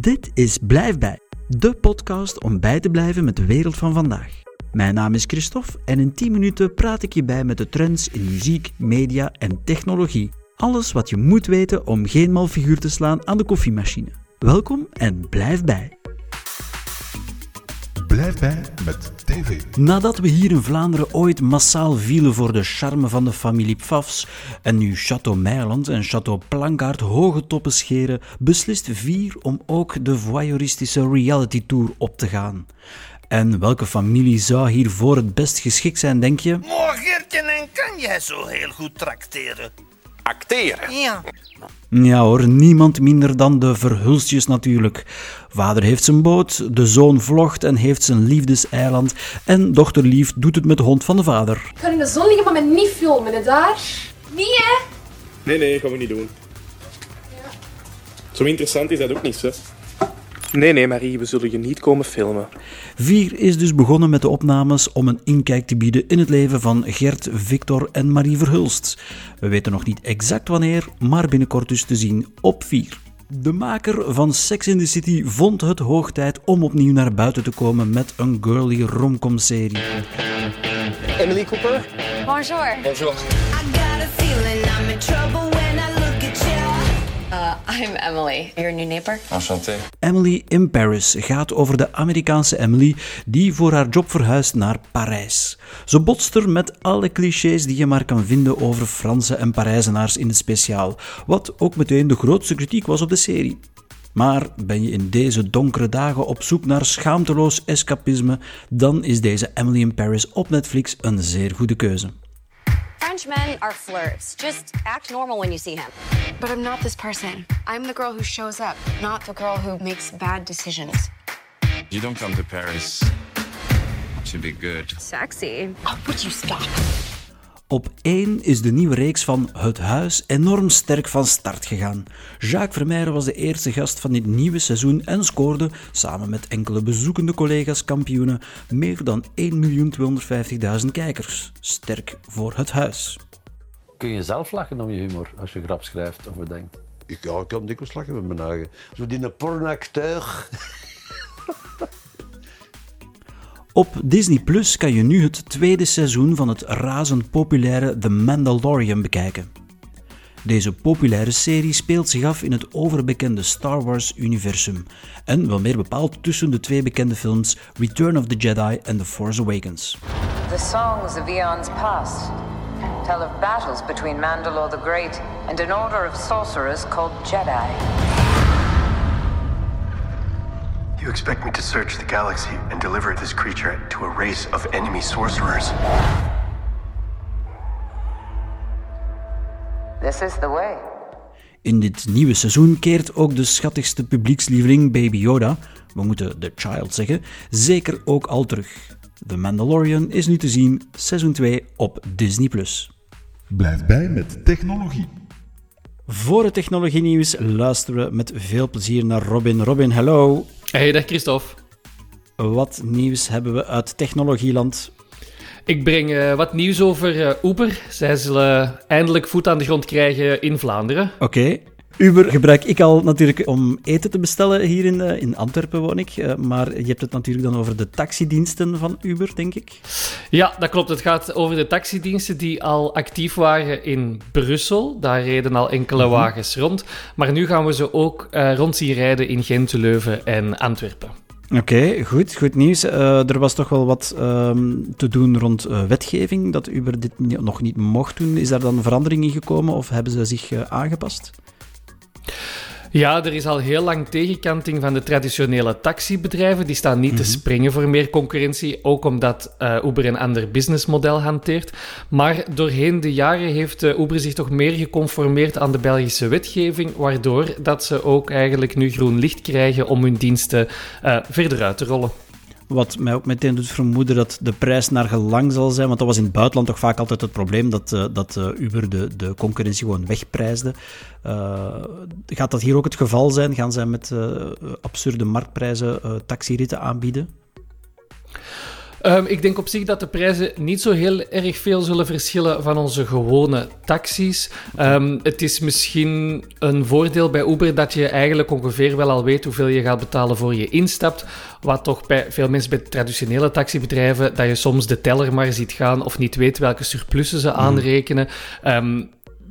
Dit is Blijf bij, de podcast om bij te blijven met de wereld van vandaag. Mijn naam is Christophe en in 10 minuten praat ik je bij met de trends in muziek, media en technologie. Alles wat je moet weten om geen mal figuur te slaan aan de koffiemachine. Welkom en blijf bij. Blijf bij met TV. Nadat we hier in Vlaanderen ooit massaal vielen voor de charme van de familie Pfafs en nu Château Meiland en Château Plankaart hoge toppen scheren, beslist Vier om ook de voyeuristische reality tour op te gaan. En welke familie zou hiervoor het best geschikt zijn, denk je? Morgertje, en kan jij zo heel goed trakteren? Acteren. Ja. Ja hoor, niemand minder dan de Verhulstjes natuurlijk. Vader heeft zijn boot, de zoon vlogt en heeft zijn liefdeseiland en dochter Lief doet het met de hond van de vader. Ik ga in de zon liggen, maar me niet filmen, hè, daar. Niet, hè? Nee, nee, gaan we niet doen. Zo interessant is dat ook niet, hè? Nee, nee, Marie, we zullen je niet komen filmen. Vier is dus begonnen met de opnames om een inkijk te bieden in het leven van Gert, Victor en Marie Verhulst. We weten nog niet exact wanneer, maar binnenkort dus te zien op 4. De maker van Sex in the City vond het hoog tijd om opnieuw naar buiten te komen met een girly romcom-serie. Emily Cooper? Bonjour. Bonjour. I got a feeling I'm in trouble Uh, I'm Emily, your new neighbor. Enchanté. Emily in Paris gaat over de Amerikaanse Emily die voor haar job verhuist naar Parijs. Ze botst er met alle clichés die je maar kan vinden over Franse en Parijzenaars in het speciaal, wat ook meteen de grootste kritiek was op de serie. Maar ben je in deze donkere dagen op zoek naar schaamteloos escapisme, dan is deze Emily in Paris op Netflix een zeer goede keuze. French men are flirts. Just act normal when you see him. But I'm not this person. I'm the girl who shows up, not the girl who makes bad decisions. You don't come to Paris to be good. Sexy. Oh, would you stop? Op 1 is de nieuwe reeks van Het Huis enorm sterk van start gegaan. Jacques Vermeijren was de eerste gast van dit nieuwe seizoen en scoorde, samen met enkele bezoekende collega's kampioenen, meer dan 1.250.000 kijkers. Sterk voor Het Huis. Kun je zelf lachen om je humor als je grap schrijft of bedenkt? Ik, ja, ik kan dikwijls lachen met mijn eigen. Zo die een pornoacteur. Op Disney Plus kan je nu het tweede seizoen van het razend populaire The Mandalorian bekijken. Deze populaire serie speelt zich af in het overbekende Star Wars-universum en wel meer bepaald tussen de twee bekende films Return of the Jedi en The Force Awakens. The songs of eons past tell of battles between Mandalore the Great and an order of sorcerers called Jedi. You expect me to search the galaxy and deliver this creature to a race of enemy sorcerers? This is the way. In dit nieuwe seizoen keert ook de schattigste publiekslieveling Baby Yoda, we moeten The Child zeggen, zeker ook al terug. The Mandalorian is nu te zien, seizoen 2 op Disney+. Blijf bij met technologie. Voor het technologienieuws luisteren we met veel plezier naar Robin. Robin, hallo. Hey, dag Christophe. Wat nieuws hebben we uit technologieland? Ik breng uh, wat nieuws over uh, Uber. Zij zullen eindelijk voet aan de grond krijgen in Vlaanderen. Oké. Okay. Uber gebruik ik al natuurlijk om eten te bestellen hier in, uh, in Antwerpen woon ik. Uh, maar je hebt het natuurlijk dan over de taxidiensten van Uber, denk ik. Ja, dat klopt. Het gaat over de taxidiensten die al actief waren in Brussel. Daar reden al enkele mm-hmm. wagens rond. Maar nu gaan we ze ook uh, rond zien rijden in Gent, Leuven en Antwerpen. Oké, okay, goed, goed nieuws. Uh, er was toch wel wat uh, te doen rond uh, wetgeving, dat Uber dit nog niet mocht doen. Is daar dan verandering in gekomen of hebben ze zich aangepast? Ja, er is al heel lang tegenkanting van de traditionele taxibedrijven. Die staan niet te springen voor meer concurrentie, ook omdat uh, Uber een ander businessmodel hanteert. Maar doorheen de jaren heeft uh, Uber zich toch meer geconformeerd aan de Belgische wetgeving, waardoor dat ze ook eigenlijk nu groen licht krijgen om hun diensten uh, verder uit te rollen. Wat mij ook meteen doet vermoeden dat de prijs naar gelang zal zijn. Want dat was in het buitenland toch vaak altijd het probleem dat, uh, dat uh, Uber de, de concurrentie gewoon wegprijsde. Uh, gaat dat hier ook het geval zijn? Gaan zij met absurde marktprijzen taxiritten aanbieden? Um, ik denk op zich dat de prijzen niet zo heel erg veel zullen verschillen van onze gewone taxis. Um, het is misschien een voordeel bij Uber dat je eigenlijk ongeveer wel al weet hoeveel je gaat betalen voor je instapt. Wat toch bij veel mensen bij traditionele taxibedrijven, dat je soms de teller maar ziet gaan of niet weet welke surplussen ze aanrekenen. Um,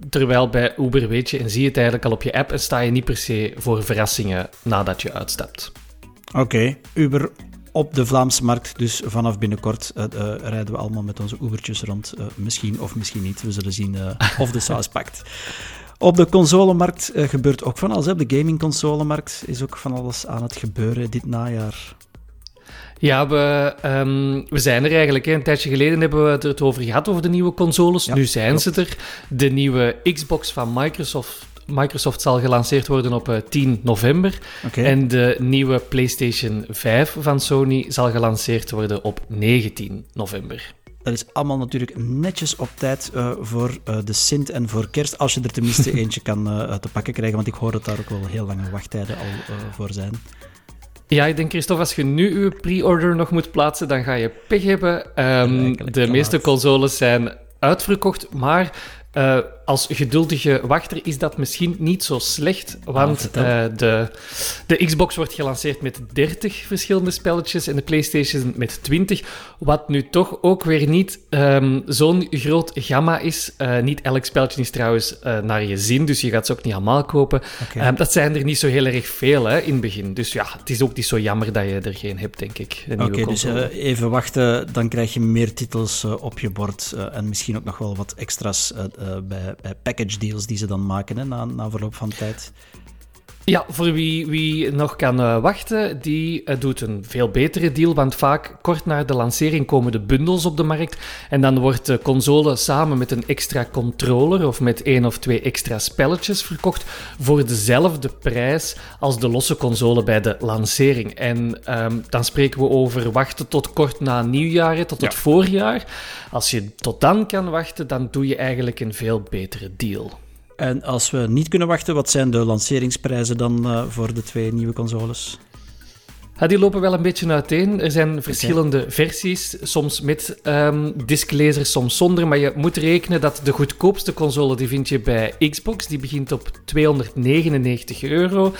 Terwijl bij Uber weet je en zie je het eigenlijk al op je app en sta je niet per se voor verrassingen nadat je uitstapt. Oké, Uber op de Vlaamse markt, dus vanaf binnenkort uh, uh, rijden we allemaal met onze Ubertjes rond. Uh, misschien of misschien niet, we zullen zien of de saus pakt. Op de consolemarkt gebeurt ook van alles. Op de gaming-consolemarkt is ook van alles aan het gebeuren dit najaar. Ja, we, um, we zijn er eigenlijk. Hè. Een tijdje geleden hebben we het over gehad, over de nieuwe consoles. Ja, nu zijn klopt. ze er. De nieuwe Xbox van Microsoft Microsoft zal gelanceerd worden op 10 november. Okay. En de nieuwe PlayStation 5 van Sony zal gelanceerd worden op 19 november. Dat is allemaal natuurlijk netjes op tijd uh, voor uh, de Sint en voor kerst. Als je er tenminste eentje kan uh, te pakken krijgen. Want ik hoor dat daar ook wel heel lange wachttijden al voor zijn. Ja, ik denk, Christophe, als je nu je pre-order nog moet plaatsen, dan ga je pech hebben. Um, de meeste consoles zijn uitverkocht, maar als geduldige wachter is dat misschien niet zo slecht, want uh, de, de Xbox wordt gelanceerd met 30 verschillende spelletjes en de PlayStation met 20, wat nu toch ook weer niet um, zo'n groot gamma is. Uh, niet elk spelletje is trouwens naar je zin, dus je gaat ze ook niet allemaal kopen. Okay. Um, dat zijn er niet zo heel erg veel hè, in het begin. Dus ja, het is ook niet zo jammer dat je er geen hebt, denk ik. Oké, okay, dus even wachten, dan krijg je meer titels op je bord en misschien ook nog wel wat extra's bij, bij package deals die ze dan maken na, na verloop van tijd. Ja, voor wie, wie nog kan uh, wachten, die uh, doet een veel betere deal. Want vaak kort na de lancering komen de bundels op de markt. En dan wordt de console samen met een extra controller of met één of twee extra spelletjes verkocht. Voor dezelfde prijs als de losse console bij de lancering. En um, dan spreken we over wachten tot kort na nieuwjaar, tot het ja. voorjaar. Als je tot dan kan wachten, dan doe je eigenlijk een veel betere deal. En als we niet kunnen wachten, wat zijn de lanceringsprijzen dan uh, voor de twee nieuwe consoles? Ja, die lopen wel een beetje uiteen. Er zijn verschillende okay. versies, soms met um, disklezers, soms zonder. Maar je moet rekenen dat de goedkoopste console die vind je bij Xbox. Die begint op 299 euro.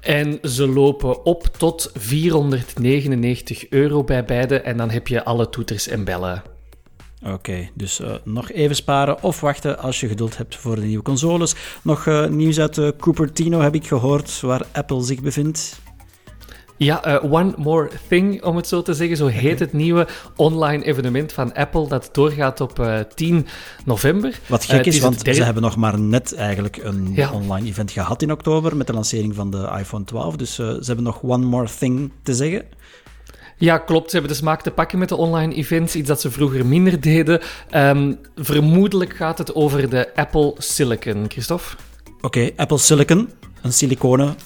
En ze lopen op tot 499 euro bij beide. En dan heb je alle toeters en bellen. Oké, okay, dus uh, nog even sparen of wachten als je geduld hebt voor de nieuwe consoles. Nog uh, nieuws uit uh, Cupertino heb ik gehoord, waar Apple zich bevindt. Ja, uh, One More Thing, om het zo te zeggen. Zo heet okay. het nieuwe online evenement van Apple dat doorgaat op uh, 10 november. Wat gek uh, is, is want derde... ze hebben nog maar net eigenlijk een ja. online event gehad in oktober met de lancering van de iPhone 12. Dus ze hebben nog One More Thing te zeggen. Ja, klopt. Ze hebben de smaak te pakken met de online events, iets dat ze vroeger minder deden. Um, vermoedelijk gaat het over de Apple Silicon, Christophe. Oké, Apple Silicon, een siliconen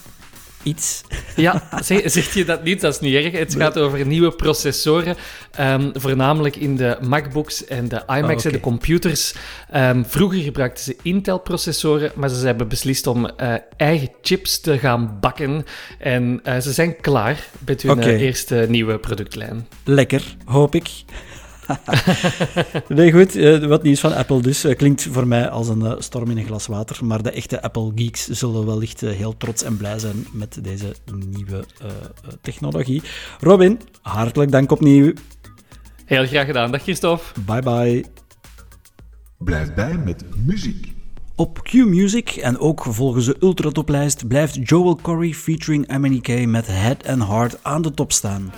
iets. Ja, zeg, zeg, je dat niet? Dat is niet erg. Het nee. gaat over nieuwe processoren, um, voornamelijk in de MacBooks en de iMacs oh, okay. en de computers. Um, vroeger gebruikten ze Intel-processoren, maar ze hebben beslist om uh, eigen chips te gaan bakken. En uh, ze zijn klaar met hun okay. uh, eerste nieuwe productlijn. Lekker, hoop ik. nee, goed. Uh, wat nieuws van Apple dus. Uh, klinkt voor mij als een uh, storm in een glas water. Maar de echte Apple-geeks zullen wellicht heel trots en blij zijn met deze nieuwe technologie. Robin, hartelijk dank opnieuw. Heel graag gedaan. Dag Christophe. Bye bye. Blijf bij met muziek. Op Q-Music en ook volgens de ultratoplijst blijft Joel Corey featuring MNEK met Head and Heart aan de top staan.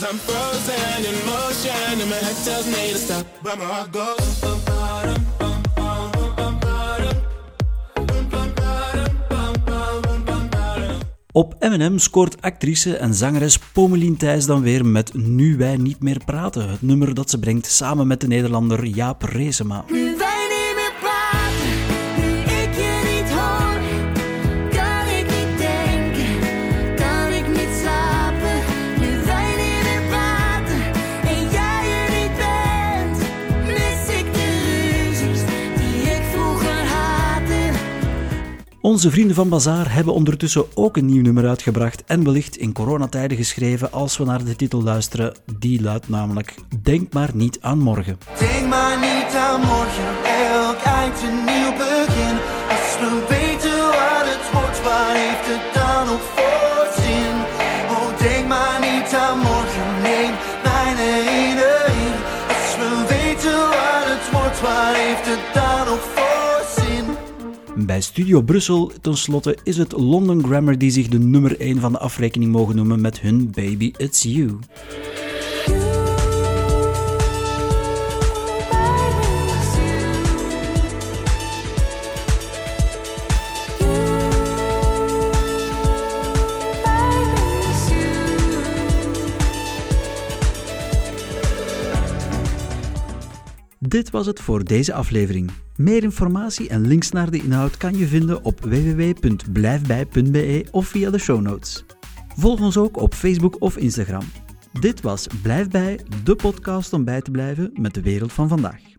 Cause I'm frozen in motion and my head tells me to stop But my heart goes Op M&M scoort actrice en zangeres Pomelien Thijs dan weer met Nu wij niet meer praten. Het nummer dat ze brengt samen met de Nederlander Jaap Reesema. Nu wij Onze vrienden van Bazaar hebben ondertussen ook een nieuw nummer uitgebracht en wellicht in coronatijden geschreven als we naar de titel luisteren. Die luidt namelijk Denk maar niet aan morgen. Denk maar niet aan morgen, elk eind een nieuw Bij Studio Brussel, tenslotte, is het London Grammar die zich de nummer 1 van de afrekening mogen noemen met hun Baby It's You. Dit was het voor deze aflevering. Meer informatie en links naar de inhoud kan je vinden op www.blijfbij.be of via de show notes. Volg ons ook op Facebook of Instagram. Dit was Blijf bij, de podcast om bij te blijven met de wereld van vandaag.